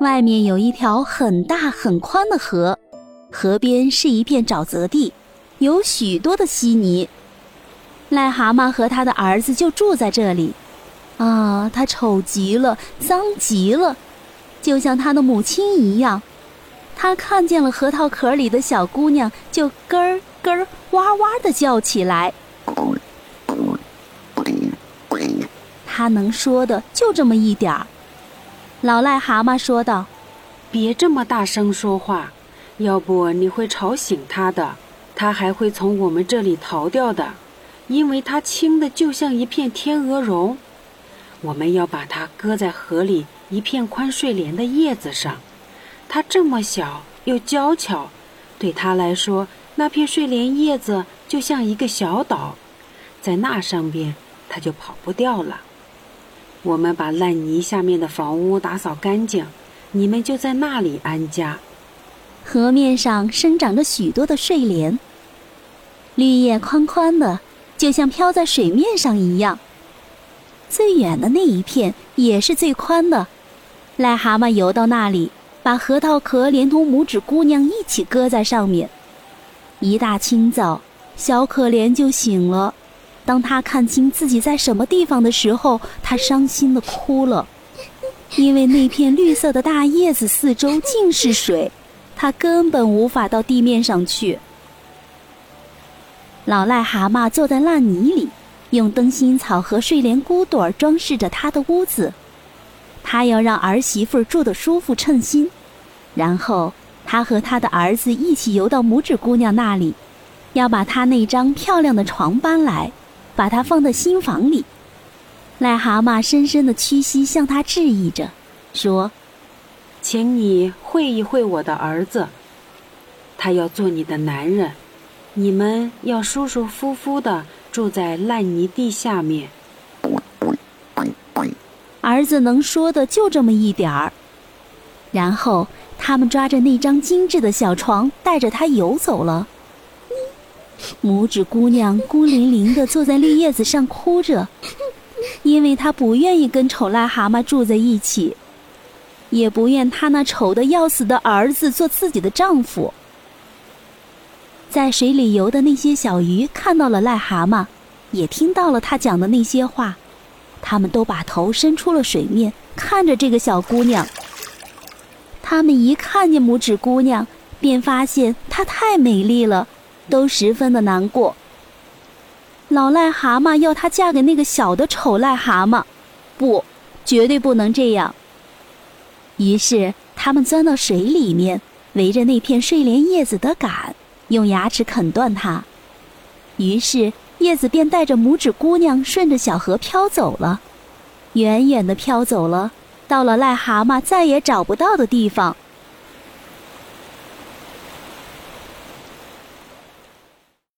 外面有一条很大很宽的河，河边是一片沼泽地，有许多的稀泥。癞蛤蟆和他的儿子就住在这里。啊，他丑极了，脏极了，就像他的母亲一样。他看见了核桃壳里的小姑娘，就咯儿咯儿、哇哇的叫起来。他能说的就这么一点儿。老癞蛤蟆说道：“别这么大声说话，要不你会吵醒他的，他还会从我们这里逃掉的，因为它轻的就像一片天鹅绒。我们要把它搁在河里一片宽睡莲的叶子上。它这么小又娇巧，对他来说，那片睡莲叶子就像一个小岛，在那上边，它就跑不掉了。”我们把烂泥下面的房屋打扫干净，你们就在那里安家。河面上生长着许多的睡莲，绿叶宽宽的，就像飘在水面上一样。最远的那一片也是最宽的。癞蛤蟆游到那里，把核桃壳连同拇指姑娘一起搁在上面。一大清早，小可怜就醒了。当他看清自己在什么地方的时候，他伤心的哭了，因为那片绿色的大叶子四周尽是水，他根本无法到地面上去。老癞蛤蟆坐在烂泥里，用灯芯草和睡莲骨朵装饰着他的屋子，他要让儿媳妇住得舒服称心。然后他和他的儿子一起游到拇指姑娘那里，要把她那张漂亮的床搬来。把它放在新房里，癞蛤蟆深深的屈膝向他致意着，说：“请你会一会我的儿子，他要做你的男人，你们要舒舒服服的住在烂泥地下面。”儿子能说的就这么一点儿，然后他们抓着那张精致的小床，带着他游走了。拇指姑娘孤零零地坐在绿叶子上哭着，因为她不愿意跟丑癞蛤蟆住在一起，也不愿她那丑的要死的儿子做自己的丈夫。在水里游的那些小鱼看到了癞蛤蟆，也听到了他讲的那些话，他们都把头伸出了水面，看着这个小姑娘。他们一看见拇指姑娘，便发现她太美丽了。都十分的难过。老癞蛤蟆要她嫁给那个小的丑癞蛤蟆，不，绝对不能这样。于是他们钻到水里面，围着那片睡莲叶子的杆，用牙齿啃断它。于是叶子便带着拇指姑娘顺着小河飘走了，远远的飘走了，到了癞蛤蟆再也找不到的地方。